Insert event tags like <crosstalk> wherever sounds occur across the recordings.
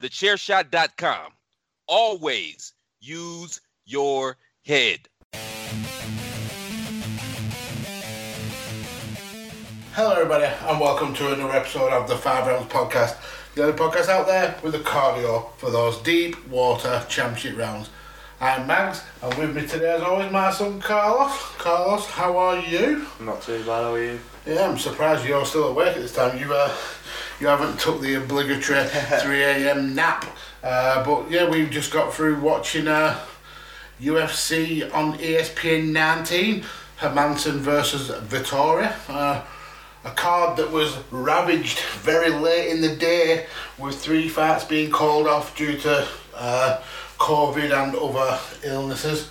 thechairshot.com. Always use your head. Hello, everybody, and welcome to another episode of the Five Rounds Podcast, the only podcast out there with the cardio for those deep water championship rounds. I'm Mags, and with me today, as always, my son Carlos. Carlos, how are you? Not too bad, how are you? Yeah, I'm surprised you're still awake at this time. You uh, you haven't took the obligatory <laughs> 3 a.m. nap, uh, but yeah, we've just got through watching uh, UFC on ESPN 19, Hermansson versus Vettori. Uh, a card that was ravaged very late in the day with three fights being called off due to uh, COVID and other illnesses.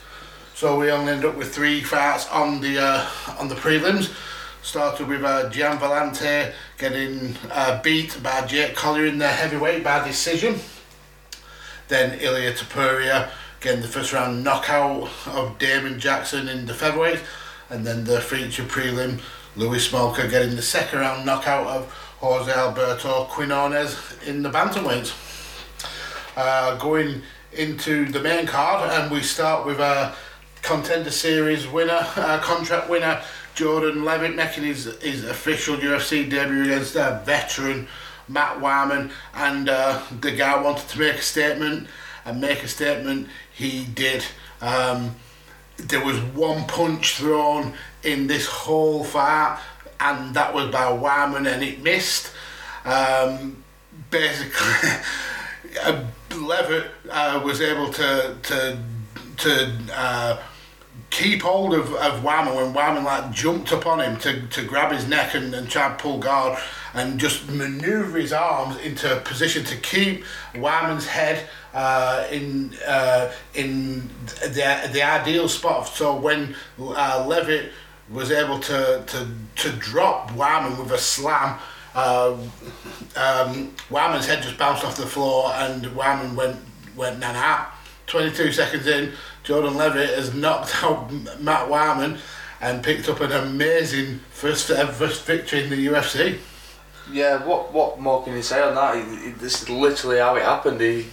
So we only ended up with three fights on the uh, on the prelims. Started with uh, Gian Villante getting uh, beat by Jake Collier in the heavyweight by decision. Then Ilya Topuria getting the first round knockout of Damon Jackson in the featherweight. And then the feature prelim, Louis Smolka getting the second round knockout of Jose Alberto Quinones in the bantamweight. Uh, going into the main card, and we start with a contender series winner, uh, contract winner, Jordan Leavitt making his, his official UFC debut against a veteran Matt Wiman, and uh, the guy wanted to make a statement, and make a statement he did. Um, there was one punch thrown in this whole fight, and that was by Wiman, and it missed. Um, basically, <laughs> uh, Leavitt uh, was able to to to uh, keep hold of, of Wiman when Wiman like jumped upon him to, to grab his neck and, and try to pull guard and just maneuver his arms into a position to keep Wiman's head uh, in uh, in the, the ideal spot. So when uh, Leavitt was able to, to, to drop Wiman with a slam, uh, um, head just bounced off the floor and Wiman went went nan out. 22 seconds in, Jordan Leavitt has knocked <laughs> out Matt Wiman and picked up an amazing first ever victory in the UFC. Yeah, what what more can you say on that? He, he, this is literally how it happened. He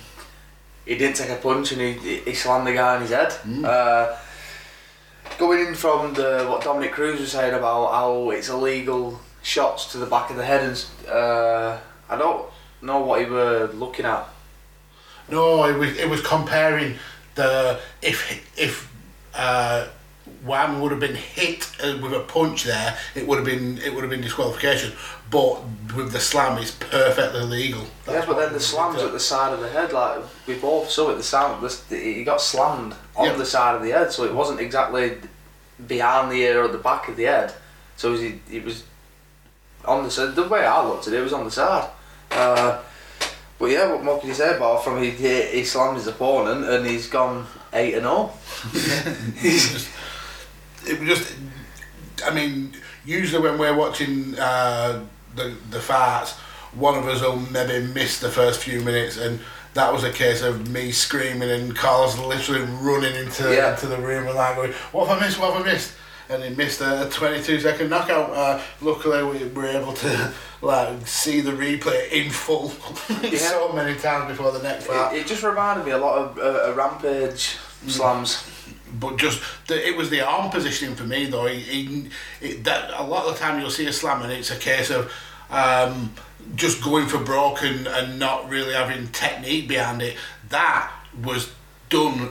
he didn't take a punch and he, he slammed the guy on his head. Uh, going in from the what Dominick Cruz was saying about how it's illegal shots to the back of the head and uh, I don't know what he were looking at. No, it was it was comparing the if if uh, Wiman would have been hit uh, with a punch there, it would have been it would have been disqualification. But with the slam, it's perfectly legal. Yeah, but then the slams at the side of the head, like we both saw it. The sound, the, he got slammed on Yeah. the side of the head, so it wasn't exactly behind the ear or the back of the head. So it was, it was on the side. The way I looked at it, it was on the side. Uh, but yeah, what more can you say about from he, he he slammed his opponent and he's gone eight and oh. <laughs> zero. Just- it was just, I mean, usually when we're watching uh, the the fights, one of us will maybe miss the first few minutes, and that was a case of me screaming and Carlos literally running into Yeah. into the room and like going, "What have I missed? What have I missed?" And he missed a 22 second knockout. Uh, luckily, we were able to <laughs> like see the replay in full <laughs> Yeah. so many times before the next fight. It, it just reminded me a lot of uh, a rampage slams. but just the, it was the arm positioning for me though. He, he, it, that a lot of the time you'll see a slam and it's a case of um, just going for broke and, and not really having technique behind it. That was done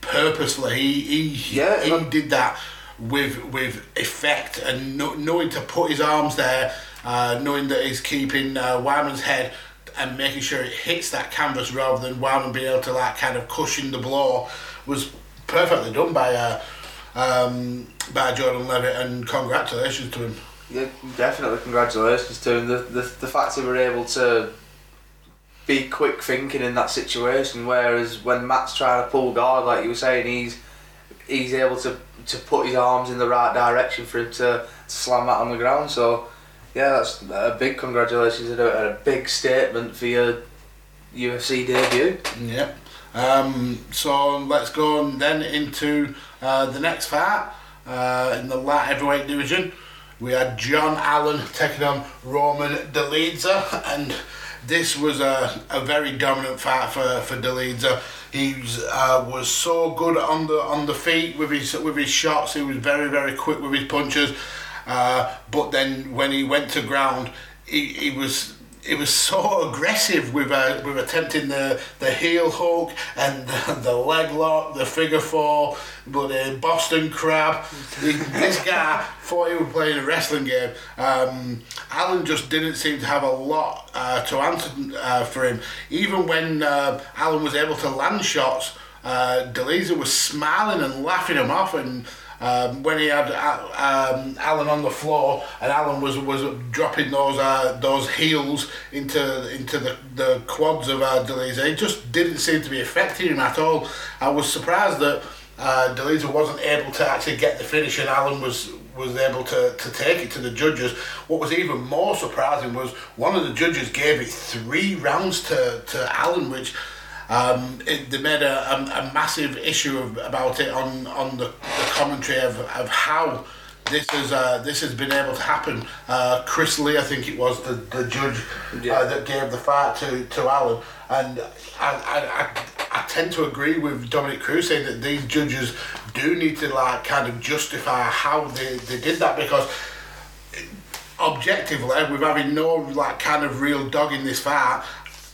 purposefully. He he, Yeah, he did that with with effect and kno- knowing to put his arms there, uh, knowing that he's keeping uh, Wiman's head and making sure it hits that canvas rather than Wiman being able to like kind of cushion the blow was perfectly done by uh, um, by Jordan Leavitt and congratulations to him. Yeah, definitely congratulations to him. The, the, the fact he were able to be quick thinking in that situation, whereas when Matt's trying to pull guard, like you were saying, he's he's able to, to put his arms in the right direction for him to, to slam that on the ground. So, yeah, that's a big congratulations and a, big statement for your UFC debut. Yep. Um, so let's go on then into uh, the next fight uh, in the light heavyweight division. We had John Allan taking on Roman Dolidze, and this was a, a very dominant fight for for Dolidze. He uh, was so good on the on the feet with his with his shots. He was very very quick with his punches. Uh, but then when he went to ground, he, he was he was so aggressive with uh, with attempting the the heel hook and the, <laughs> the leg lock, the figure four, but the Boston crab. this guy <laughs> thought he was playing a wrestling game. Um, Allan just didn't seem to have a lot uh, to answer uh, for him. Even when uh, Allan was able to land shots, uh, Dolidze was smiling and laughing him off and. Um, when he had uh, um, Allan on the floor and Allan was was dropping those uh, those heels into into the, the quads of uh, Dolidze, it just didn't seem to be affecting him at all. I was surprised that uh, Dolidze wasn't able to actually get the finish and Allan was was able to, to take it to the judges. What was even more surprising was one of the judges gave it three rounds to, to Allan, which um, it, they made a, a, a massive issue of, about it on, on the, the commentary of, of how this has uh, this has been able to happen. Uh, Chris Lee, I think it was the, the judge Yeah. uh, that gave the fight to, to Allan, and I, I, I, I tend to agree with Dominick Cruz saying that these judges do need to like kind of justify how they, they did that because objectively, with having no like kind of real dog in this fight,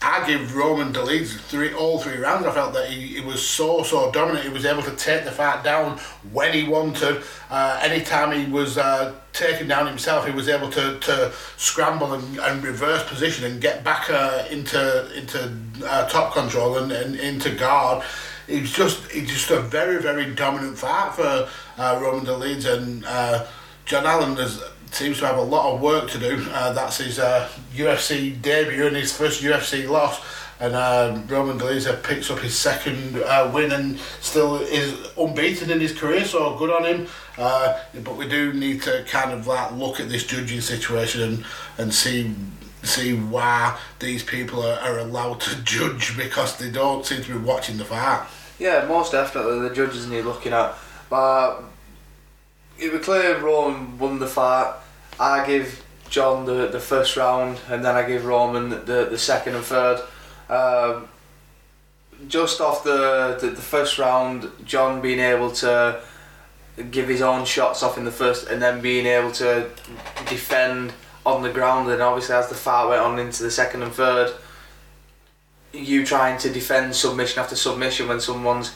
I give Roman the lead three all three rounds. I felt that he, he was so so dominant. He was able to take the fight down when he wanted. Uh, anytime he was uh, taken down himself, he was able to, to scramble and, and reverse position and get back uh, into into uh, top control and, and into guard. He was just he's just a very very dominant fight for uh, Roman the Leeds and uh, John Allan has seems to have a lot of work to do. Uh, that's his uh, UFC debut and his first UFC loss. And uh, Roman Glazer picks up his second uh, win and still is unbeaten in his career, so good on him. Uh, but we do need to kind of like look at this judging situation and, and see see why these people are, are allowed to <laughs> judge because they don't seem to be watching the fight. Yeah, most definitely the judges need looking at. But it was clear Roman won the fight. I give John the, the first round, and then I give Roman the, the second and third. Um, just off the, the the first round, John being able to give his own shots off in the first, and then being able to defend on the ground, and obviously as the fight went on into the second and third, you trying to defend submission after submission when someone's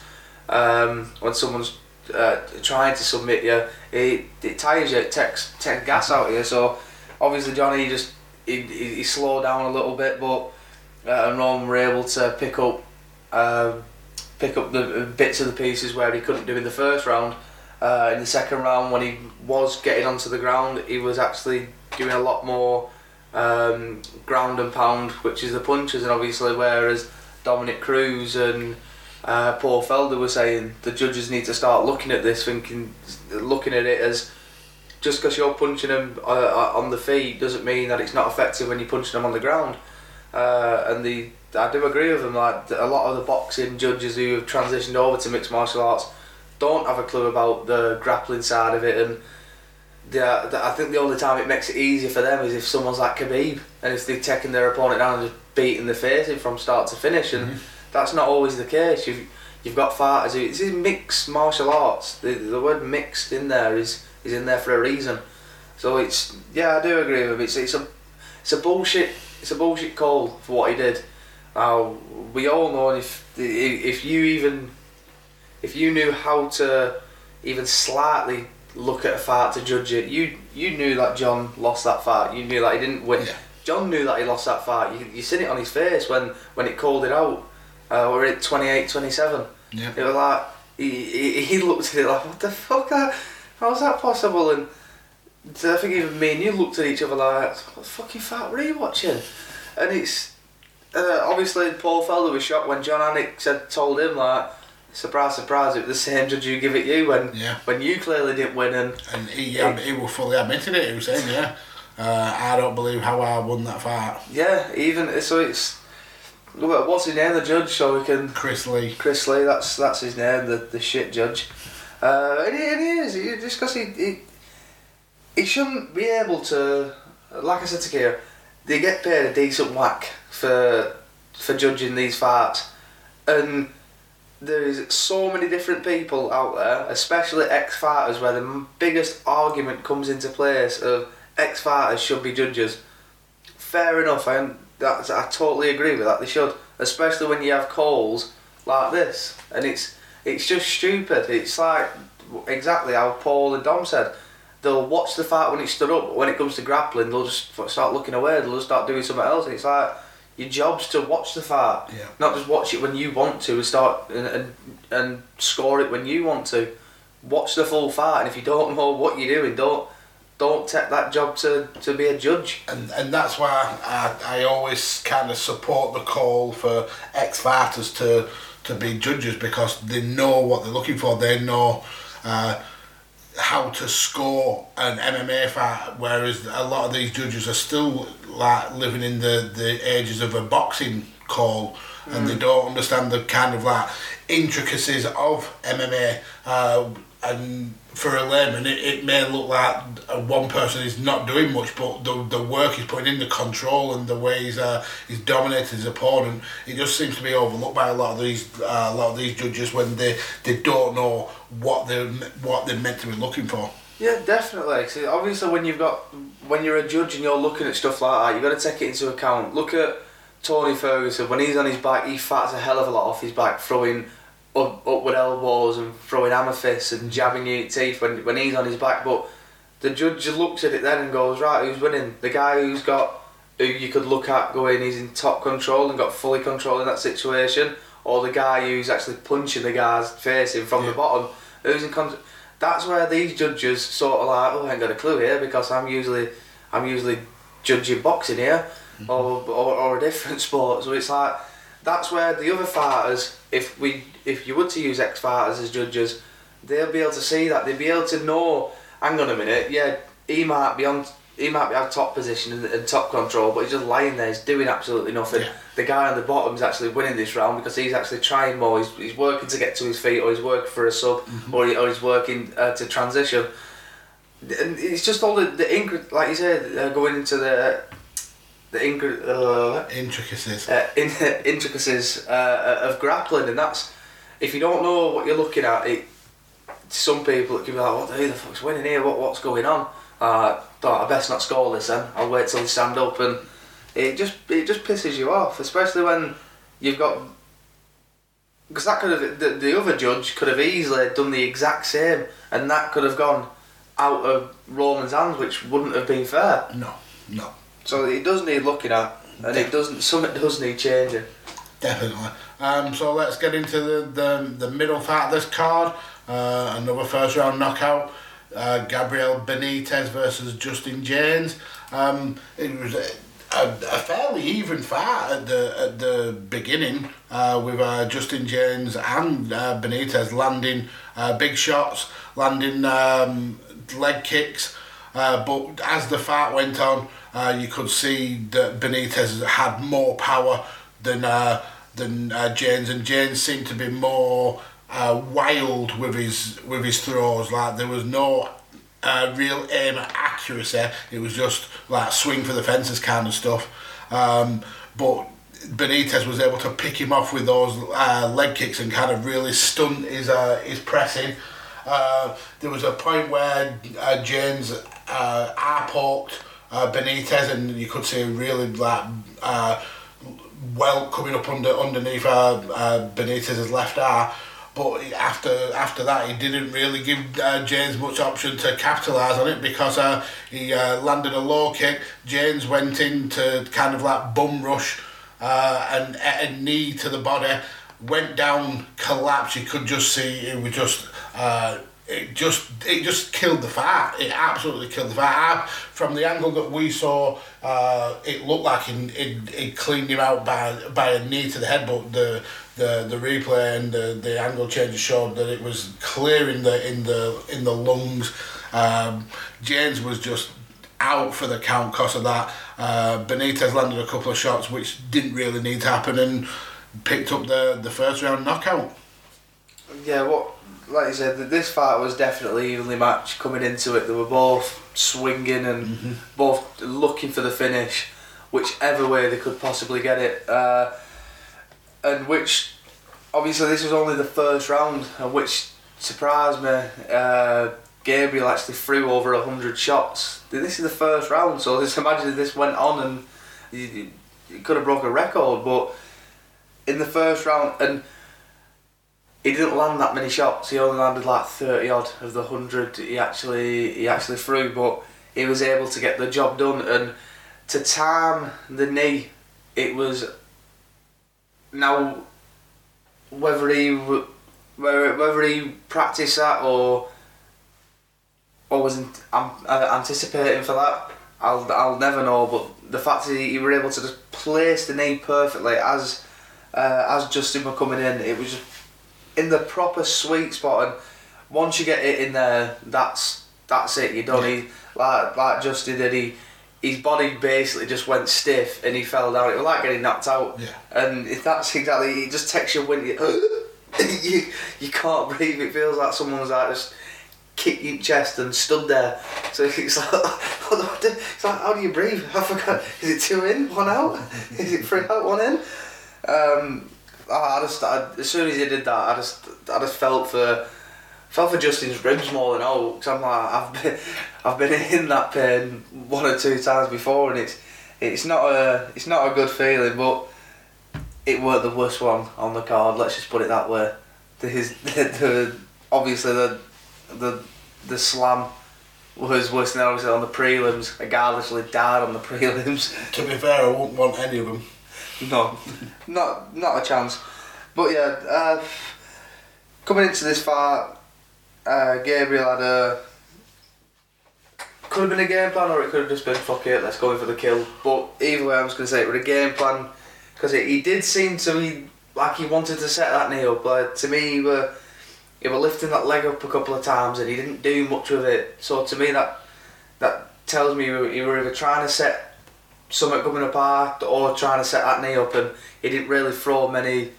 um, when someone's uh, trying to submit you, it, it tires you, it takes, takes gas out of you. So obviously Johnny just he, he, slowed down a little bit, but uh, and Roman were able to pick up um pick up the bits of the pieces where he couldn't do in the first round. Uh, in the second round, when he was getting onto the ground, he was actually doing a lot more um, ground and pound, which is the punches, and obviously whereas Dominick Cruz and uh, Paul Felder was saying the judges need to start looking at this, thinking, looking at it as just because you're punching them uh, uh, on the feet doesn't mean that it's not effective when you're punching them on the ground. Uh, and the I do agree with them. Like a lot of the boxing judges who have transitioned over to mixed martial arts don't have a clue about the grappling side of it, and the, I think the only time it makes it easier for them is if someone's like Khabib and if they're taking their opponent down and just beating the face in from start to finish, and that's not always the case. You've you've got fighters who this is mixed martial arts. The, the word mixed in there is is in there for a reason. So it's yeah, I do agree with him. It's it's a it's a bullshit it's a bullshit call for what he did. Now we all know if if you even if you knew how to even slightly look at a fight to judge it, you you knew that John lost that fight. You knew that he didn't win. Yeah. John knew that he lost that fight. You you seen it on his face when when it called it out. Uh, we're at 28-27. Yeah. It was like he, he, he looked at it like what the fuck? That, how's that possible? And I think even me and you looked at each other like what the fucking fight were you watching? And it's uh, obviously Paul Felder was shocked when Jon Anik said told him like surprise surprise it was the same judge you give it you when Yeah. when you clearly didn't win and And he, um, he will fully admitted it. He was saying, yeah, uh, I don't believe how I won that fight. yeah even so it's what's his name the judge so we can Chris Lee. Chris Lee that's that's his name the, the shit judge uh, and, he, and he is he, just because he, he he shouldn't be able to like I said to Kira they get paid a decent whack for for judging these fights, and there's so many different people out there, especially ex fighters, where the biggest argument comes into place of ex fighters should be judges. Fair enough, and that's I totally agree with that. They should, especially when you have calls like this, and it's it's just stupid. It's like exactly how Paul and Dom said. They'll watch the fight when it stood up, but when it comes to grappling, they'll just start looking away. They'll just start doing something else. And it's like your job's to watch the fight, Yeah. not just watch it when you want to and start and, and and score it when you want to. Watch the full fight, and if you don't know what you're doing, don't don't take that job to, to be a judge. and and that's why I, I always kind of support the call for ex fighters to to be judges because they know what they're looking for. They know uh, how to score an MMA fight, whereas a lot of these judges are still like living in the the ages of a boxing call. And they don't understand the kind of like intricacies of MMA, uh, and for a layman, it, it may look like one person is not doing much, but the, the work he's putting in, the control and the way he's, uh, he's dominated his opponent, it just seems to be overlooked by a lot of these uh, a lot of these judges when they, they don't know what they what they're meant to be looking for. Yeah, definitely. So obviously, when you've got when you're a judge and you're looking at stuff like that, you've got to take it into account. Look at Tony Ferguson when he's on his back, he fights a hell of a lot off his back, throwing up, upward elbows and throwing hammer fists and jabbing you in the teeth when when he's on his back. But the judge looks at it then and goes, right, who's winning? The guy who's got who you could look at going, he's in top control and got fully control in that situation, or the guy who's actually punching the guy's face in from Yeah. the bottom, who's in control. That's where these judges sort of like, oh, I ain't got a clue here because I'm usually, I'm usually judging boxing here, mm-hmm. or, or or a different <laughs> sport. So it's like that's where the other fighters, if we, if you were to use ex fighters as judges, they'll be able to see that. They'll be able to know. Hang on a minute, yeah, he might be on. He might be at top position and, and top control, but he's just lying there. He's doing absolutely nothing. Yeah. The guy on the bottom is actually winning this round because he's actually trying more. He's, he's working to get to his feet, or he's working for a sub, or, he, or he's working uh, to transition. And it's just all the the incre- like you said, uh, going into the the uh, Intricacies. uh, in, <laughs> intricacies uh, of grappling, and that's if you don't know what you're looking at. It some people it can be like, "What who the fuck's winning here? What what's going on?" Uh, thought I best not score this. Then I'll wait till they stand up, and it just it just pisses you off, especially when you've got because that could have the, the other judge could have easily done the exact same, and that could have gone out of Roman's hands, which wouldn't have been fair. No, no. So it does need looking at, and it doesn't. Something does need changing. Definitely. Um, so let's get into the, the, the middle part of this card. Uh, another first round knockout. Uh, Gabriel Benitez versus Justin Jaynes. Um, it was a, a, a fairly even fight at the at the beginning uh, with uh, Justin Jaynes and uh, Benitez landing uh, big shots, landing um, leg kicks. Uh, but as the fight went on, uh, you could see that Benitez had more power than uh, than uh, Jaynes, and Jaynes seemed to be more uh, wild with his with his throws. Like there was no real aim at accuracy. It was just like swing for the fences kind of stuff. Um, but Benitez was able to pick him off with those leg kicks and kind of really stunt his his pressing. Uh, there was a point where uh, Jaynes uh, eye poked uh, Benitez, and you could see really like uh, well coming up under underneath uh, uh, Benitez's left eye. But after after that, he didn't really give uh, Jaynes much option to capitalise on it because uh, he uh, landed a low kick. Jaynes went in to kind of like bum rush uh, and a knee to the body, went down, collapsed. You could just see it was just. Uh, it just it just killed the fight. It absolutely killed the fight. I, from the angle that we saw, uh, it looked like it, it, cleaned him out by by a knee to the head, but the the, the replay and the, the angle changes showed that it was clear in the in the in the lungs. Um, Jaynes was just out for the count because of that. Uh, Benitez landed a couple of shots which didn't really need to happen and picked up the the first round knockout. Yeah, what like you said, this fight was definitely evenly matched coming into it. They were both swinging and both looking for the finish. whichever way they could possibly get it. Uh, and which, obviously, this was only the first round, and which surprised me. Uh, Gabriel actually threw over hundred shots. This is the first round, so just imagine if this went on and you, you could have broke a record. But in the first round, and he didn't land that many shots. He only landed like thirty odd of the hundred he actually he actually threw, but he was able to get the job done. And to time the knee, it was now whether he whether whether he practiced that or or was uh, anticipating for that, I'll I'll never know. But the fact that he were able to just place the knee perfectly as uh, as Justin were coming in, it was in the proper sweet spot. And once you get it in there, that's that's it. You're done. Yeah. He, like like Justin did. He his body basically just went stiff and he fell down. It was like getting knocked out. Yeah. And if that's exactly, it just takes you when you, <laughs> you you can't breathe. It feels like someone's like just kicked your chest and stood there. So <laughs> it's like, it's like, how do you breathe? I forgot. Is it two in, one out? Is it three out, one in? Um, I just, I, as soon as he did that, I just, I just felt for felt for Justin's ribs more than all. Cause I'm like, I've been, <laughs> I've been in that pain one or two times before, and it's, it's not a, it's not a good feeling, but it weren't the worst one on the card. Let's just put it that way. The, his, <laughs> the, the obviously the, the, the slam was worse than obviously on the prelims. A guy died on the <laughs> prelims. To be fair, I wouldn't want any of them. No, <laughs> not not a chance. But yeah, uh, coming into this fight, uh, Gabriel had a could have been a game plan or it could have just been fuck it, let's go in for the kill. But either way, I was going to say it was a game plan because he did seem to me like he wanted to set that knee up. Like to me, he were he were lifting that leg up a couple of times and he didn't do much with it. So to me, that that tells me he were either trying to set something coming apart or trying to set that knee up, and he didn't really throw many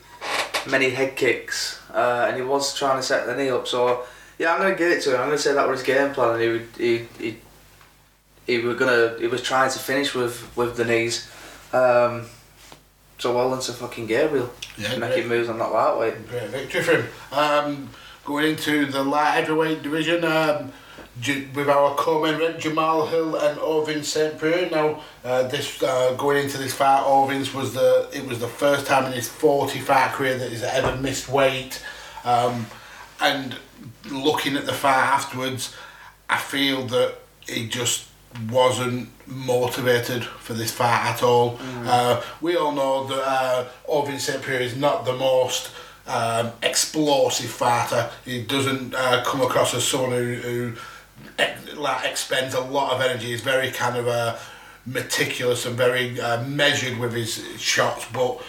many head kicks, uh, and he was trying to set the knee up. So yeah, I'm gonna give it to him. I'm gonna say that was his game plan, and he would, he he he was gonna he was trying to finish with with the knees. Um, so well done to fucking Gabriel. Yeah, making moves on that lightweight. Great victory for him. Um, going into the light heavyweight division. Um, with our co-main Jamahal Hill and Ovince St. Preux. Now, uh, this uh, going into this fight, Ovince's was the it was the first time in his 40 fight career that he's ever missed weight. Um, and looking at the fight afterwards, I feel that he just wasn't motivated for this fight at all. Mm. Uh, we all know that uh, Ovince St. Preux is not the most um, explosive fighter. He doesn't uh, come across as someone who, who like expends a lot of energy. He's very kind of uh, meticulous and very uh, measured with his shots, but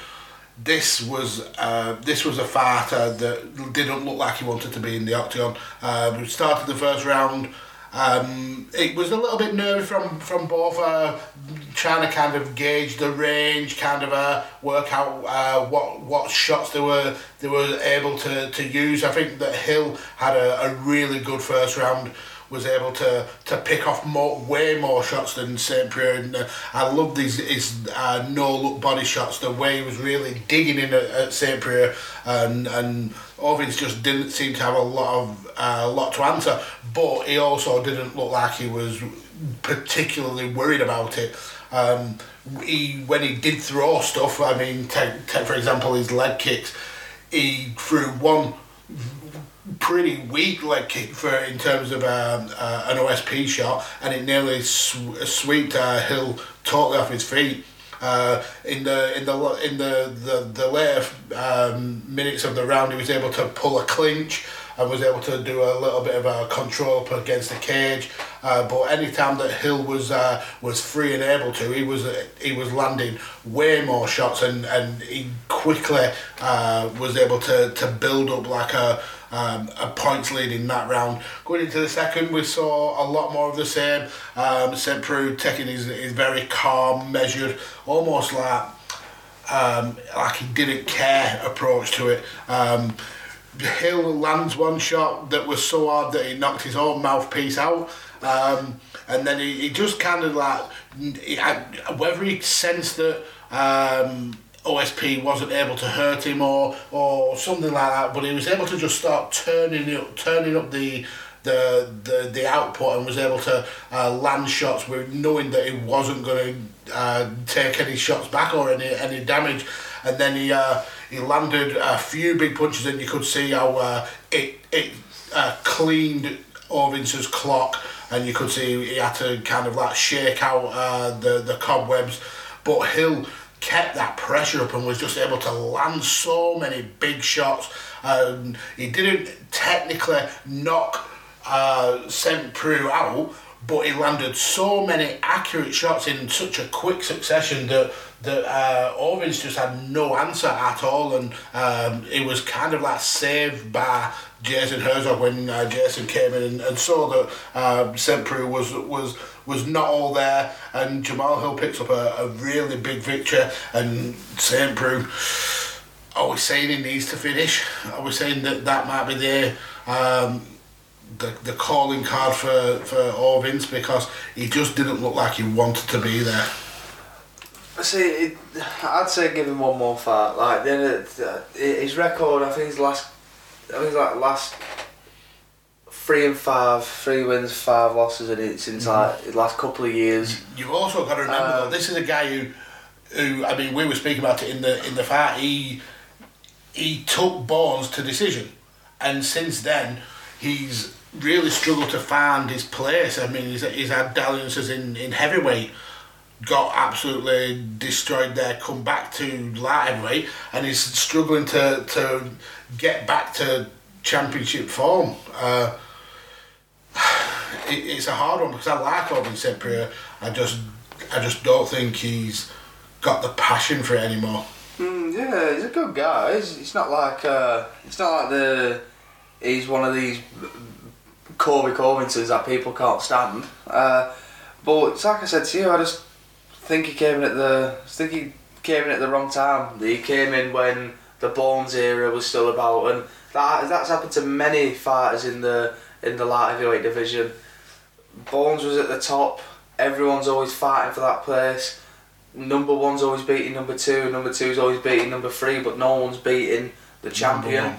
this was uh, this was a fighter that didn't look like he wanted to be in the octagon. Uh, we started the first round. Um, it was a little bit nervy from from both, uh, trying to kind of gauge the range, kind of uh, work out uh, what what shots they were they were able to, to use. I think that Hill had a, a really good first round was able to, to pick off more, way more shots than St. Preux. And uh, I loved his, his uh, no look body shots, the way he was really digging in at, at St. Preux. And, and Ovince just didn't seem to have a lot of uh, lot to answer, but he also didn't look like he was particularly worried about it. Um, he when he did throw stuff, I mean, take, take for example his leg kicks, he threw one pretty weak leg kick for in terms of um, uh, an OSP shot, and it nearly sw- swept uh, Hill totally off his feet. Uh, in the in the in the the, the later um, minutes of the round, he was able to pull a clinch and was able to do a little bit of a control up against the cage. Uh, but any time that Hill was uh, was free and able to, he was he was landing way more shots and, and he quickly uh, was able to, to build up like a um, points lead in that round. Going into the second, we saw a lot more of the same. Um, St. Preux taking his, his very calm, measured, almost like um, like he didn't care approach to it. Um, Hill lands one shot that was so hard that he knocked his own mouthpiece out. Um, and then he, he just kind of like, he had, whether he sensed that um, OSP wasn't able to hurt him or or something like that, but he was able to just start turning up, turning up the the the, the output and was able to uh, land shots with knowing that he wasn't going to uh, take any shots back or any any damage, and then he uh, he landed a few big punches and you could see how uh, it it uh, cleaned Ovince's clock and you could see he had to kind of like shake out uh, the the cobwebs, but Hill kept that pressure up and was just able to land so many big shots. And he didn't technically knock uh, St. Preux out, but he landed so many accurate shots in such a quick succession that that uh, Ovince just had no answer at all, and um, it was kind of like saved by Jason Herzog when uh, Jason came in and, and saw that uh. Preux was was was not all there, and Jamahal Hill picks up a, a really big victory, and. Preux. Are we saying he needs to finish? Are we saying that that might be the um, the, the calling card for for Ovince because he just didn't look like he wanted to be there. See, it, I'd say give him one more fight. Like then, uh, his record, I think his last, I think his like last three and five, three wins, five losses in it since like the last couple of years. You've also got to remember Um, though, this is a guy who, who I mean, we were speaking about it in the in the fight. He he took Bones to decision, and since then he's really struggled to find his place. I mean, he's, he's had dalliances in in heavyweight. Got absolutely destroyed there, come back to light and he's struggling to, to get back to championship form. Uh, <sighs> it, it's a hard one because I like Owen St. I just I just don't think he's got the passion for it anymore. Mm, yeah, he's a good guy. It's, it's not like uh, it's not like the he's one of these Colby Covingtons that people can't stand. Uh, but it's like I said to you, I just think he came in at the I think he came in at the wrong time. He came in when the Bones era was still about, and that that's happened to many fighters in the in the light heavyweight division. Bones was at the top. Everyone's always fighting for that place number one's always beating number two, number two's always beating number three, but no one's beating the champion.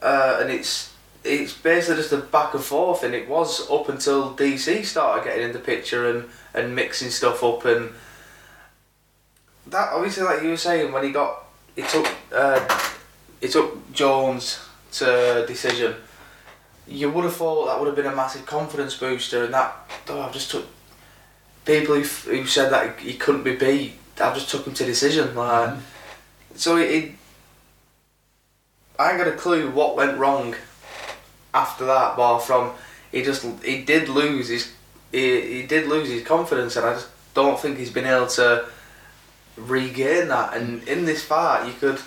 Uh, and it's it's basically just a back and forth, and it was up until DC started getting in the picture and, and mixing stuff up, and that obviously, like you were saying, when he got he took uh, he took Jones to decision. You would have thought that would have been a massive confidence booster, and that oh, I've just took people who, who said that he couldn't be beat. I've just took him to decision. Like, so it, it, I ain't got a clue what went wrong after that. Bar from he just he did lose his he, he did lose his confidence, and I just don't think he's been able to regain that. And in this fight, you could.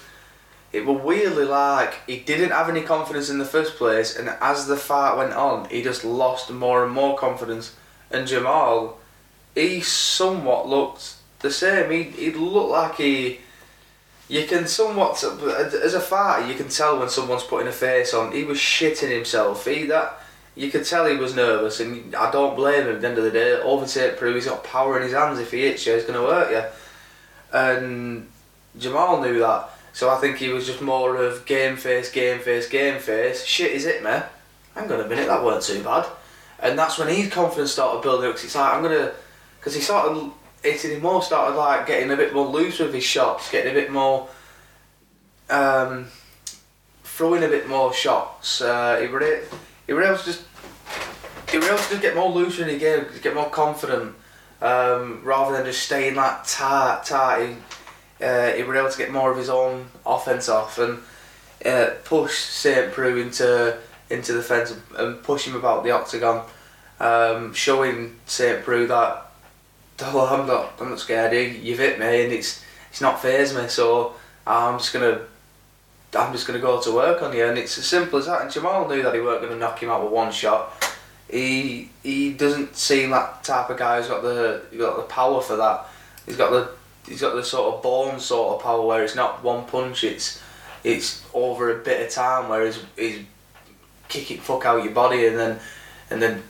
It was weirdly like he didn't have any confidence in the first place, and as the fight went on, he just lost more and more confidence. And Jamahal, he somewhat looked the same. He he looked like he. You can somewhat as a fighter, you can tell when someone's putting a face on. He was shitting himself. He that you could tell he was nervous, and I don't blame him. At the end of the day, over St. He's got power in his hands. If he hits you, he's going to hurt you. And Jamahal knew that, so I think he was just more of game face, game face, game face. Shit, is it me? Hang on a minute, that weren't too bad. And that's when his confidence started building up. 'cause it's like I'm gonna, because he started hitting him more, started like getting a bit more loose with his shots, getting a bit more, um, throwing a bit more shots. Uh, he were he were able to just, he were able to just get more loose in the game, get more confident, um, rather than just staying like tight, tight. He, uh, he able to get more of his own offense off and uh, push St. Preux into into the fence and push him about the octagon, um, showing St. Preux that oh, I'm not I'm not scared. You, you've hit me and it's it's not phased me. So I'm just gonna I'm just gonna go to work on you. And it's as simple as that. And Jamahal knew that he weren't gonna knock him out with one shot. He he doesn't seem that type of guy who's got the he's got the power for that. He's got the he's got the sort of born sort of power where it's not one punch. It's it's over a bit of time where he's, he's kicking fuck out your body and then and then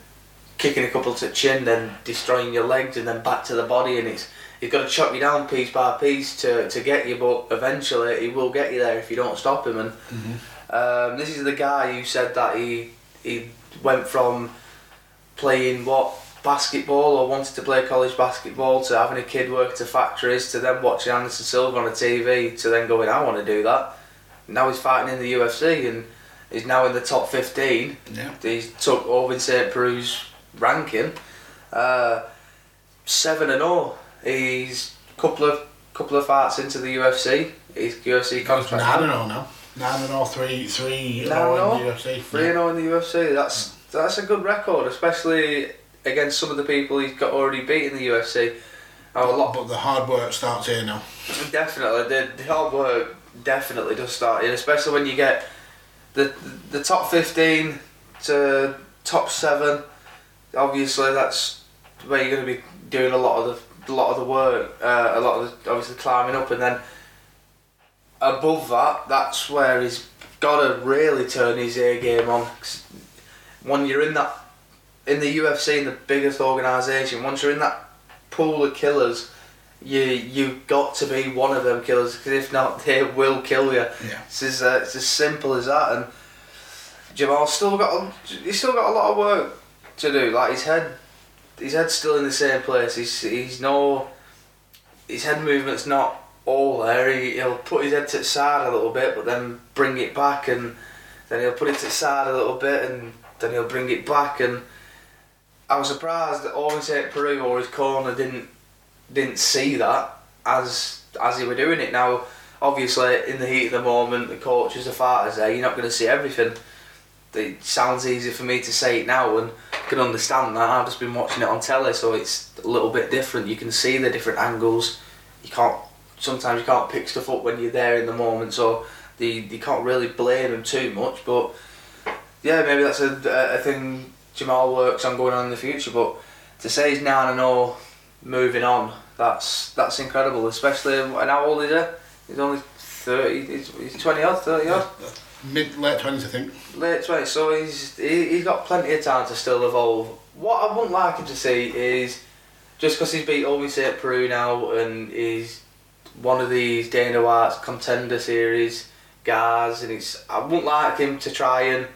kicking a couple to the chin, then destroying your legs, and then back to the body, and it's he's got to chop you down piece by piece to, to get you, but eventually he will get you there if you don't stop him. And um, this is the guy who said that he he went from playing what basketball or wanted to play college basketball to having a kid work to factories to then watching Anderson Silva on the TV to then going I want to do that. Now he's fighting in the UFC and he's now in the top 15. Yeah. He's took Ovince St. Preux's ranking. Uh, 7 and 0. He's couple of couple of fights into the UFC. He's UFC contract. Nine and all now. Nine and all, three, three Nine all and in the UFC. Three and 0 in the UFC. That's that's a good record, especially against some of the people he's got already beat in the UFC. A lot, But the hard work starts here now. definitely. The, the hard work definitely does start here, especially when you get the the top fifteen to top seven. Obviously, that's where you're going to be doing a lot of the a lot of the work, uh, a lot of the, obviously climbing up, and then above that, that's where he's got to really turn his A game on. When you're in that in the UFC, in the biggest organisation, once you're in that pool of killers, you you've got to be one of them killers because if not, they will kill you. Yeah. It's as, uh, it's as simple as that. And Jamahal's still got a, he's still got a lot of work to do. Like his head, his head's still in the same place. He's he's no his head movement's not all there. He, he'll put his head to the side a little bit, but then bring it back, and then he'll put it to the side a little bit, and then he'll bring it back. And I was surprised that St. Preux or his corner didn't didn't see that as as he were doing it. Now, obviously, in the heat of the moment, the coaches, the fighters there, you're not going to see everything. It sounds easy for me to say it now and I can understand that. I've just been watching it on telly, so it's a little bit different. You can see the different angles. You can't sometimes you can't pick stuff up when you're there in the moment, so the you can't really blame him too much. But yeah, maybe that's a, a, thing Jamahal works on going on in the future. But to say he's nine and all, moving on, that's that's incredible. Especially and how old is he? He's only thirty. He's, he's twenty odd, thirty odd Mid late twenties, I think. late twenties, so he's he, he's got plenty of time to still evolve. What I wouldn't like him to see is just because he's beat Omi at Peru now and he's one of these Dana White's contender series guys, and it's I wouldn't like him to try and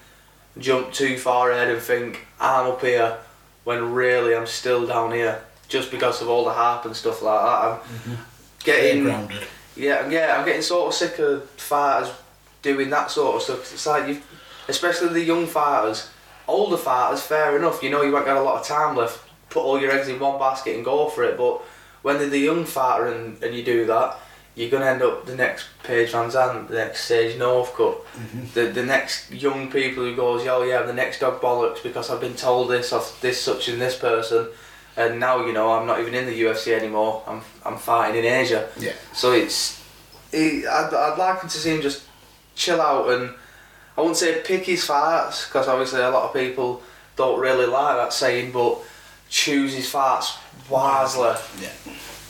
jump too far ahead and think I'm up here when really I'm still down here just because of all the harp and stuff like that. I'm mm-hmm. Stay getting grounded. yeah, yeah, I'm getting sort of sick of fighters doing that sort of stuff. It's like you, especially the young fighters, older fighters. Fair enough, you know you won't got a lot of time left. Put all your eggs in one basket and go for it. But when they're the young fighter and, and you do that, you're gonna end up the next Paige VanZant, the next Sage Northcutt, mm-hmm. the the next young people who goes, yo, yeah, I'm the next dog bollocks because I've been told this off this such and this person. And now you know I'm not even in the UFC anymore. I'm I'm fighting in Asia. Yeah. So it's, he, I'd, I'd like him to see him just chill out and I wouldn't say pick his fights because obviously a lot of people don't really like that saying, but choose his fights wisely. Yeah,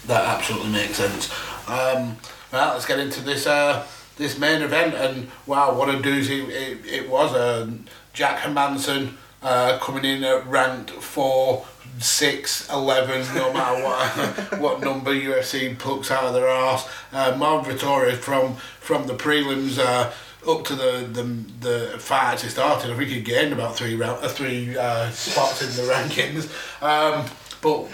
that absolutely makes sense. Um, well, let's get into this uh, this main event, and wow, what a doozy it, it was. Uh, Jack Hermansson uh, coming in at ranked four, six, eleven, no <laughs> matter what <laughs> what number UFC plucks out of their arse. Uh, Marv Vettori from from the prelims. Uh, up to the, the the fight actually started, I think he gained about three round, uh, three uh, spots in the <laughs> rankings. Um, but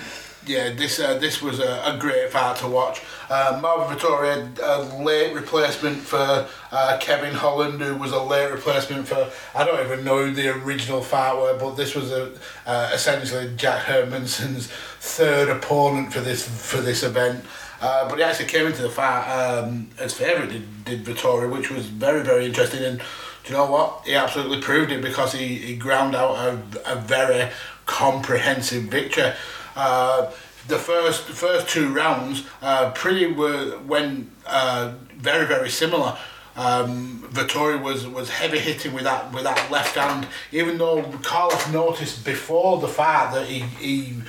yeah, this uh, this was a, a great fight to watch. Uh, Marvin Vettori a late replacement for uh, Kevin Holland, who was a late replacement for I don't even know who the original fight were, but this was a, uh, essentially Jack Hermansson's third opponent for this for this event. Uh, but he actually came into the fight um, as favourite, did, did Vettori, which was very, very interesting. And do you know what? He absolutely proved it because he, he ground out a, a very comprehensive victory. Uh, the first first two rounds uh, pretty were when uh, very very similar. Um, Vettori was, was heavy hitting with that with that left hand. Even though Carlos noticed before the fight that he, he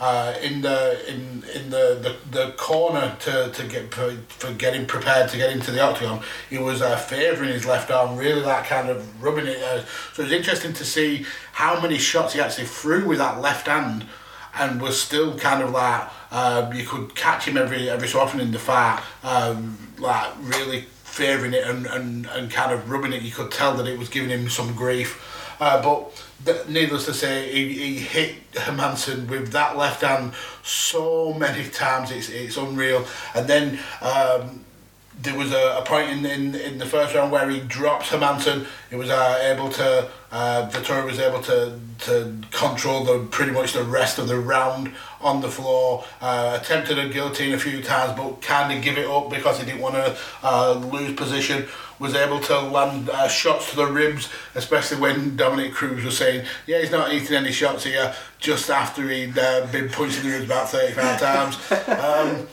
uh, in the in in the, the, the corner to, to get for, for getting prepared to get into the octagon. He was uh, favouring his left arm, really that kind of rubbing it. Uh, so it was interesting to see how many shots he actually threw with that left hand, and was still kind of like um, you could catch him every every so often in the fight, um, like really favouring it and, and, and kind of rubbing it. You could tell that it was giving him some grief. Uh, but th- needless to say, he, he hit Hermansson with that left hand so many times, it's, it's unreal. And then um, there was a, a point in, in in the first round where he drops Hermansson. He was uh, able to, uh, was able to to control the pretty much the rest of the round on the floor. Uh, attempted a guillotine a few times, but kind of give it up because he didn't want to uh, lose position. Was able to land uh, shots to the ribs, especially when Dominick Cruz was saying, "Yeah, he's not eating any shots here." Just after he'd uh, been punched in the ribs about thirty-five times. <laughs> Um,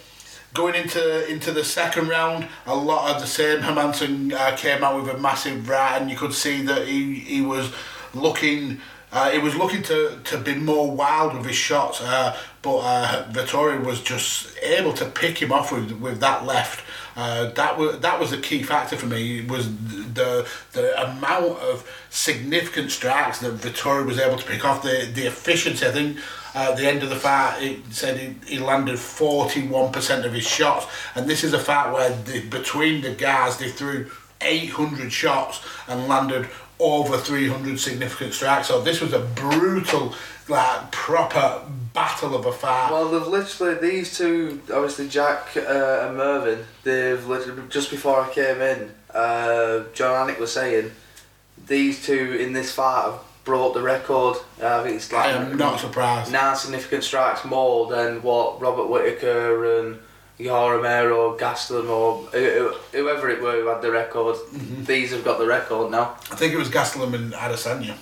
Going into into the second round, a lot of the same. Hermansson uh, came out with a massive right, and you could see that he, he was looking. Uh, he was looking to, to be more wild with his shots, uh, but uh, Vettori was just able to pick him off with, with that left. Uh, that was that was the key factor for me. Was the the amount of significant strikes that Vettori was able to pick off. The the efficiency. I think at the end of the fight, he said he, he landed forty one percent of his shots, and this is a fight where the, between the guys they threw eight hundred shots and landed over 300 significant strikes so this was a brutal like proper battle of a fight Well, they've literally these two, obviously Jack uh, and Mervyn. They've literally just before I came in, uh, Jon Anik was saying these two in this fight have brought the record. Uh, I think it's I like am not surprised nine significant strikes more than what Robert Whitaker and Yoel Romero, Gastelum, or who- who- whoever it were who had the record. These have got the record now. I think it was Gastelum and Adesanya.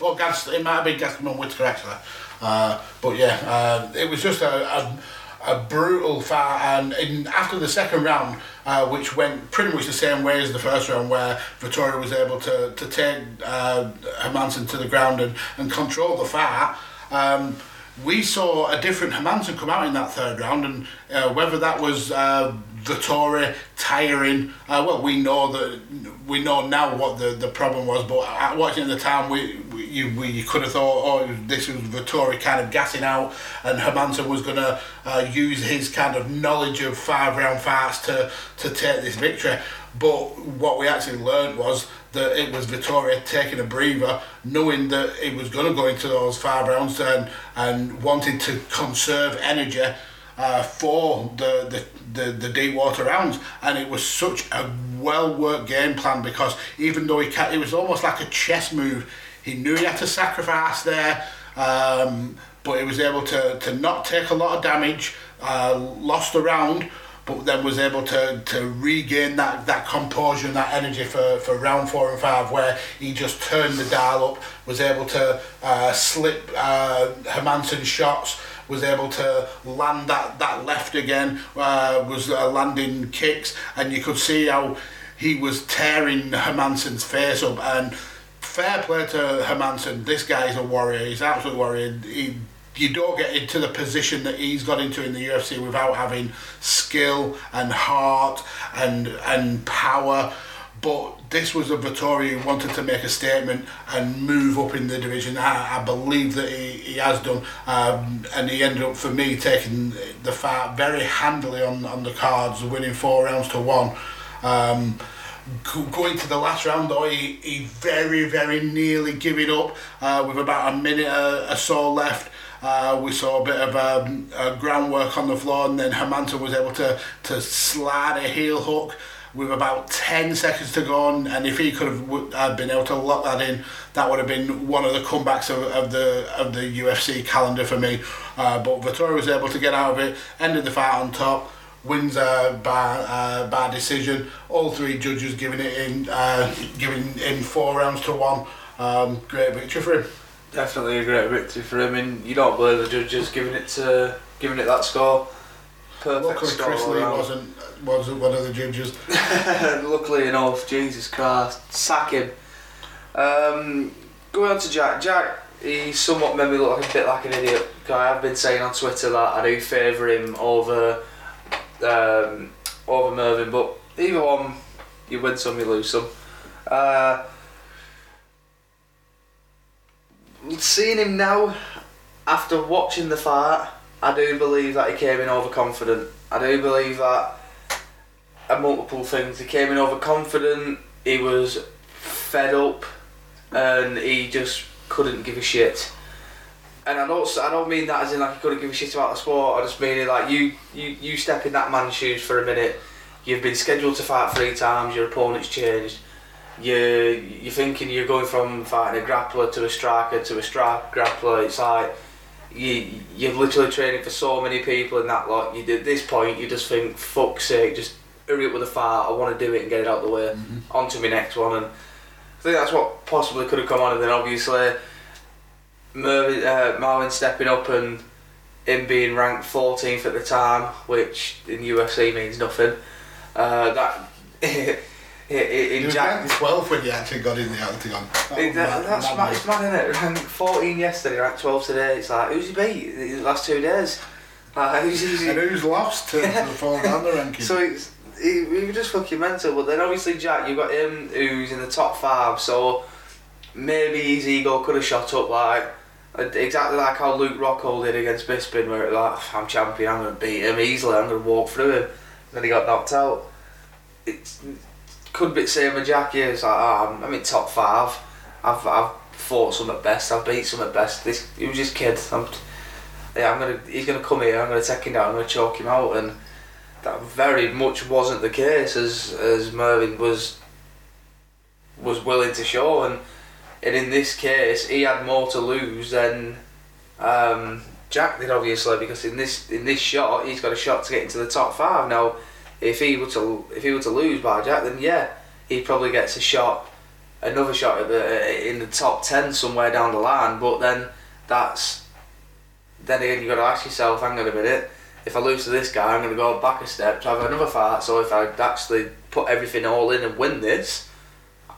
Well, Gas, it might have been Gastelum and Whitaker actually. Uh, but yeah, uh, it was just a, a, a brutal fight. And in, after the second round, uh, which went pretty much the same way as the first round, where Vettori was able to, to take uh, Hermansson to the ground and, and control the fight. Um, we saw a different Hermansson come out in that third round, and uh, whether that was uh, Vettori tiring, uh, well, we know that we know now what the, the problem was. But at watching at the time, we, we you we could have thought, oh, this was Vettori kind of gassing out, and Hermansson was going to uh, use his kind of knowledge of five round fights to to take this victory. But what we actually learned was that it was Vettori taking a breather, knowing that it was going to go into those five rounds and, and wanting to conserve energy uh, for the, the, the, the deep water rounds. And it was such a well worked game plan because even though he it was almost like a chess move, he knew he had to sacrifice there. Um, but he was able to, to not take a lot of damage, uh, lost the round, but then was able to, to regain that, that composure and that energy for, for round four and five, where he just turned the dial up, was able to uh, slip uh, shots, was able to land that, that left again, uh, was uh, landing kicks, and you could see how he was tearing Hermansson's face up. And fair play to Hermansson, this guy is a warrior, he's an absolute warrior. He, you don't get into the position that he's got into in the UFC without having skill and heart and and power. But this was a Vettori who wanted to make a statement and move up in the division. I, I believe that he, he has done, um, and he ended up for me taking the fight very handily on, on the cards, winning four rounds to one. Um, going to the last round though he, he very very nearly gave it up uh, with about a minute uh, or so left uh, we saw a bit of um, uh, groundwork on the floor and then Hermansson was able to, to slide a heel hook with about 10 seconds to go on and if he could have been able to lock that in that would have been one of the comebacks of, of the of the UFC calendar for me uh, but Vettori was able to get out of it ended the fight on top wins uh, by uh, by decision. All three judges giving it in, uh, giving in four rounds to one. Um, great victory for him. Definitely a great victory for him, and you don't believe the judges giving it to giving it that score. Perfect Luckily. Chris Lee wasn't wasn't one of the judges. <laughs> Luckily enough, Jesus Christ, sack him. Um, going on to Jack. Jack, he somewhat made me look like a bit like an idiot I have been saying on Twitter that I do favour him over um, over Mervyn, but either one, you win some, you lose some. Uh, seeing him now, after watching the fight, I do believe that he came in overconfident. I do believe that uh, multiple things. He came in overconfident. He was fed up, and he just couldn't give a shit. And I don't, I don't mean that as in like he couldn't give a shit about the sport. I just mean it like you, you, you step in that man's shoes for a minute. You've been scheduled to fight three times. Your opponent's changed. You, you're thinking you're going from fighting a grappler to a striker to a strike grappler. It's like you, you're literally training for so many people in that lot. You at this point, you just think, fuck's sake, just hurry up with the fight. I want to do it and get it out of the way. Mhm. On to my next one, and I think that's what possibly could have come on. And then obviously, Mervyn, uh, Marvin stepping up and him being ranked 14th at the time, which in UFC means nothing. Uh, that <laughs> in, He in was Jack. ranked 12 when he actually got in the octagon. That It, that, mad- that's mad, mad, it's mad, isn't it? Ranked 14 yesterday, ranked 12 today. It's like, who's he beat the last two days? Like, <laughs> who's, who's he? And who's lost to, to fall down the <laughs> ranking? So it's, he was just fucking mental. But then obviously Jack, you've got him who's in the top five, so maybe his ego could have shot up like exactly like how Luke Rockhold did against Bisping, where it like I'm champion, I'm gonna beat him easily, I'm gonna walk through him. then he got knocked out. It could be same with Jack. It's like oh, I'm, I'm in top five. I've I've fought some at best. I've beat some at best. This he was just kid. I'm, yeah, I'm gonna. He's gonna come here. I'm gonna take him down. I'm gonna choke him out, and that very much wasn't the case as as Mervyn was was willing to show, and and in this case he had more to lose than um, Jack did, obviously, because in this in this shot he's got a shot to get into the top five. Now, if he were to if he were to lose by Jack, then yeah, he probably gets a shot, another shot at the in the top ten somewhere down the line. But then that's then again you've got to ask yourself, hang on a minute. If I lose to this guy, I'm going to go back a step to have another fight. So if I actually put everything all in and win this,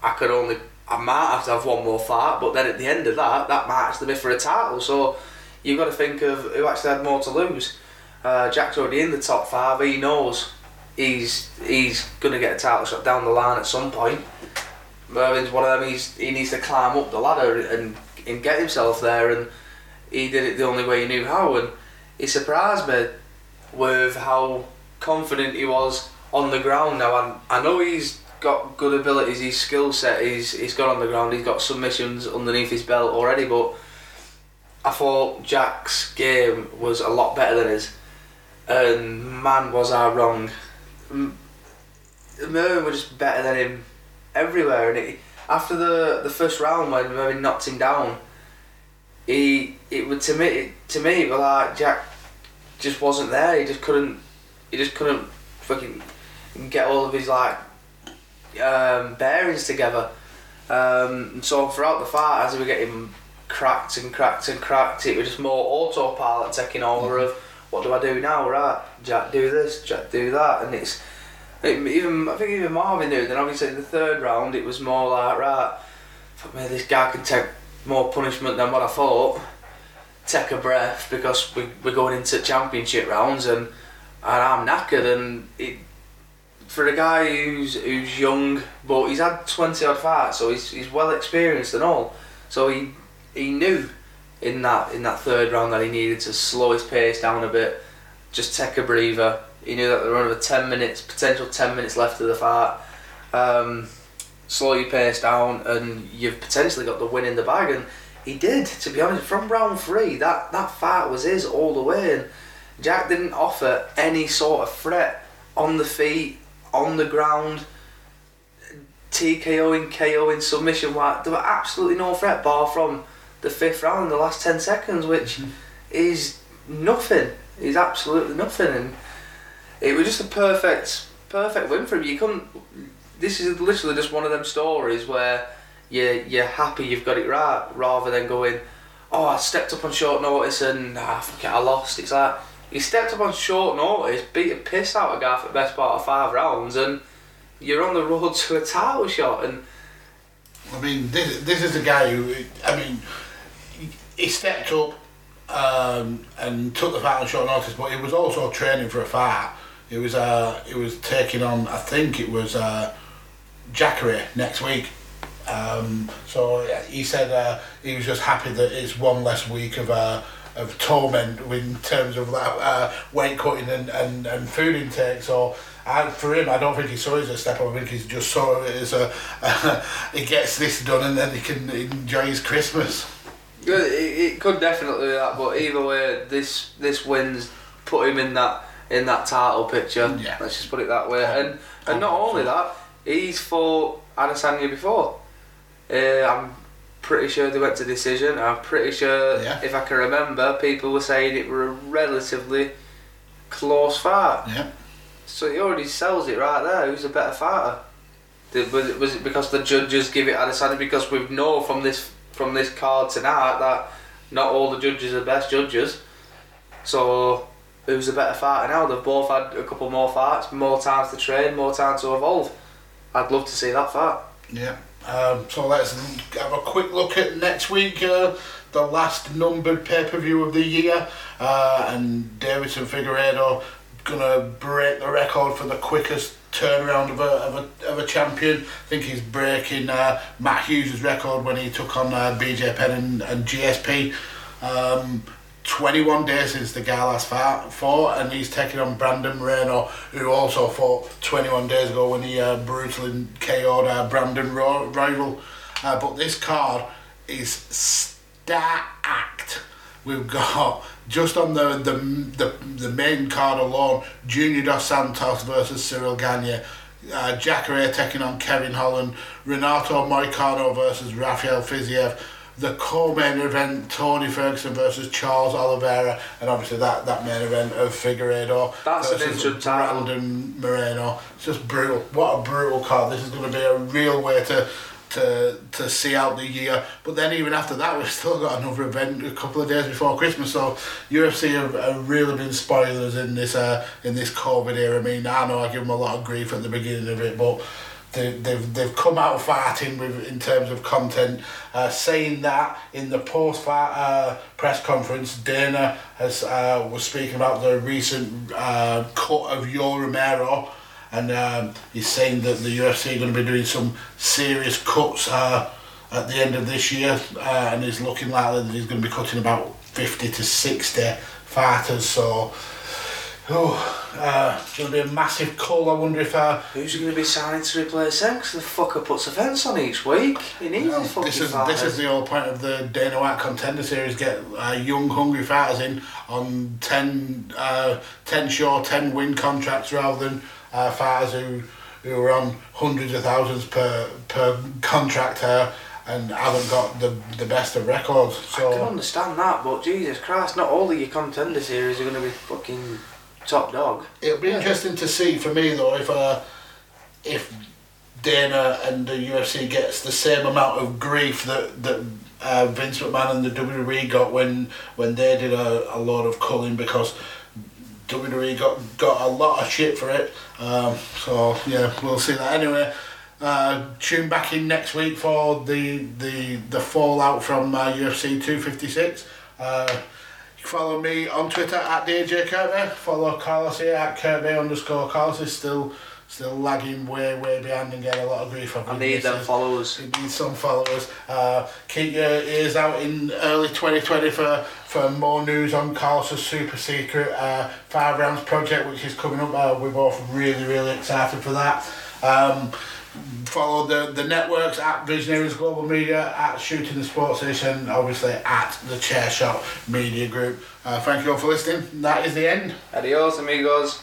I could only I might have to have one more fight. But then at the end of that, that might actually be for a title. So you've got to think of who actually had more to lose. Uh, Jack's already in the top five. He knows he's he's to get a title shot down the line at some point. Mervin's one of them. He's he needs to climb up the ladder and and get himself there. And he did it the only way he knew how. And he surprised me with how confident he was on the ground. Now I, I know he's got good abilities. His skill set. He's he's got on the ground. He's got submissions underneath his belt already. But I thought Jack's game was a lot better than his. And man, was I wrong. M- Mervyn was just better than him everywhere. And it, after the the first round when Mervyn knocked him down, he it would to me to me it was like Jack just wasn't there. He just couldn't he just couldn't fucking get all of his like um, bearings together. Um, so throughout the fight, as we were getting cracked and cracked and cracked, it was just more autopilot taking over of what do I do now? Right, Jack, do this, Jack, do that, and it's it, even I think even Marvin knew. Then obviously in the third round, it was more like right, fuck me, this guy can take more punishment than what I thought. Take a breath because we we're going into championship rounds and and I'm knackered and it for a guy who's who's young but he's had twenty odd fights so he's he's well experienced and all so he he knew in that in that third round that he needed to slow his pace down a bit just take a breather. He knew that there were another 10 minutes potential 10 minutes left of the fight. Um, slow your pace down and you've potentially got the win in the bag. And he did to be honest from round three that that fight was his all the way. And Jack didn't offer any sort of threat on the feet on the ground. TKOing KOing submission like there were absolutely no threat bar from the fifth round the last 10 seconds which is nothing is absolutely nothing and it was just a perfect perfect win for him. You couldn't this is literally just one of them stories where you you're happy you've got it right rather than going oh I stepped up on short notice and ah fuck it I lost. It's like you stepped up on short notice beat a piss out of for the best part of five rounds and you're on the road <laughs> to a title shot and I mean, this this is a guy who, I mean, he- he stepped up um, and took the fight on short notice, but he was also training for a fight. It was uh, he was taking on, I think it was uh, Jacare next week. Um, so he said uh, he was just happy that it's one less week of uh, of torment in terms of that uh, weight cutting and, and, and food intake. So for him, I don't think he saw it as a step up. I think he's just saw it as a <laughs> he gets this done and then he can enjoy his Christmas. It, it could definitely be that, but either way, this this wins put him in that in that title picture. Yeah. Let's just put it that way. And and not only that, he's fought Adesanya before. Uh, I'm pretty sure they went to decision. I'm pretty sure, Yeah. if I can remember, people were saying it were a relatively close fight. Yeah. So he already sells it right there. Who's a better fighter? Did, was, it, was it because the judges give it Adesanya? Because we know from this from this card tonight that not all the judges are the best judges. So who's a better fighter now? They've both had a couple more fights, more time to train, more time to evolve. I'd love to see that fight. Yeah. Um, so let's have a quick look at next week, uh, the last numbered pay per view of the year, uh, and Deiveson Figueiredo gonna break the record for the quickest turnaround of a, of a, of a champion. I think he's breaking uh, Matt Hughes' record when he took on uh, BJ Penn and, and GSP. Um, 21 days since the guy last fought, and he's taking on Brandon Moreno, who also fought 21 days ago when he uh, brutally KO'd uh, Brandon Ro- Royval. Uh, but this card is stacked. We've got just on the, the the the main card alone, Junior Dos Santos versus Ciryl Gane, uh, Jacare taking on Kevin Holland, Renato Moicano versus Rafael Fiziev, the co-main event Tony Ferguson versus Charles Oliveira, and obviously that, that main event of Figueiredo That's an versus. Brandon Moreno. It's just brutal. What a brutal card. This is going to be a real way to to to see out the year. But then even after that, we've still got another event a couple of days before Christmas. So UFC have, have really been spoilers in this uh, in this COVID era. I mean, I know I give them a lot of grief at the beginning of it, but. They, they've, they've come out fighting with in terms of content. Uh, saying that in the post fight uh, press conference, Dana has uh, was speaking about the recent uh, cut of Yoel Romero, and um, he's saying that the UFC are going to be doing some serious cuts uh, at the end of this year, uh, and it's looking likely that he's going to be cutting about fifty to sixty fighters. So. Oh, uh, it's going to be a massive call. I wonder if uh, Who's going to be signing to replace him? Because the fucker puts a fence on each week. He needs his fucking this is fighters. this is the whole point of the Dana White Contender Series. Get uh, young, hungry fighters in on 10, uh, 10 show, ten win contracts rather than uh, fighters who who are on hundreds of thousands per per contract uh, and haven't got the the best of records. So I can understand that, but Jesus Christ, not all of your contender series are going to be fucking top dog. it'll be interesting to see for me though if uh, if Dana and the UFC gets the same amount of grief that that uh, Vince McMahon and the WWE got when when they did a, a lot of culling because WWE got got a lot of shit for it. Um, so yeah, we'll see that anyway. Uh, tune back in next week for the the the fallout from uh, UFC 256. Uh, follow me on Twitter at DJ Kirkby. Follow Carlos here at Kirkby underscore Carlos is still still lagging way way behind and getting a lot of grief. I need them followers. It needs some followers. Uh, keep your ears out in early 2020 for, for more news on Carlos's super secret uh, five rounds project, which is coming up. Uh, we're both really, really excited for that. Um, follow the, the networks at Visionaries Global Media, at Shooting the Sports Station, obviously at the Chair Shot Media Group. Uh, thank you all for listening. That is the end. Adios, amigos.